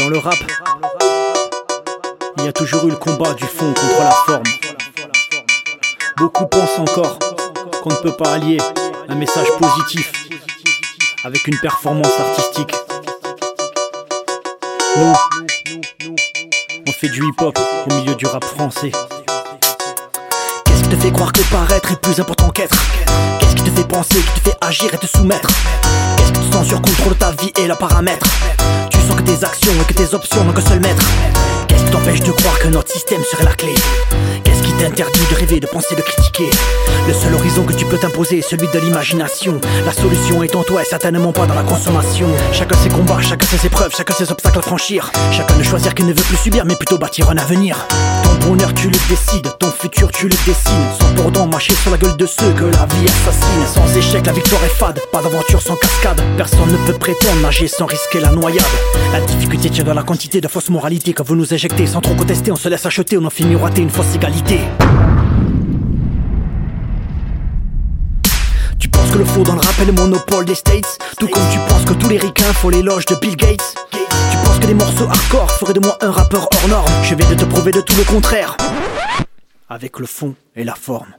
Dans le rap, il y a toujours eu le combat du fond contre la forme. Beaucoup pensent encore qu'on ne peut pas allier un message positif avec une performance artistique. Nous, on fait du hip-hop au milieu du rap français. Qu'est-ce qui te fait croire que paraître est plus important qu'être? Qu'est-ce qui te fait penser, qui te fait agir et te soumettre? Qu'est-ce qui te censure, contrôle ta vie et la paramètre? Tu que actions et que tes options n'ont que seul maître. Qu'est-ce qui t'empêche de croire que notre système serait la clé? Qu'est-ce qui t'interdit de rêver, de penser, de critiquer? Le seul horizon que tu peux t'imposer est celui de l'imagination. La solution est en toi et certainement pas dans la consommation. Chacun ses combats, chacun ses épreuves, chacun ses obstacles à franchir. Chacun ne choisir qu'il ne veut plus subir mais plutôt bâtir un avenir. Ton bonheur tu le décides, tu le dessines. Sans pourtant mâcher sur la gueule de ceux que la vie assassine. Sans échec la victoire est fade, pas d'aventure sans cascade. Personne ne peut prétendre nager sans risquer la noyade. La difficulté tient dans la quantité de fausses moralités Quand vous nous éjectez sans trop contester on se laisse acheter On en finit rater une fausse égalité. Tu penses que le faux dans le rap est le monopole des States? Tout comme tu penses que tous les ricains font l'éloge de Bill Gates. Tu penses que des morceaux hardcore feraient de moi un rappeur hors norme? Je viens de te prouver de tout le contraire Avec le fond et la forme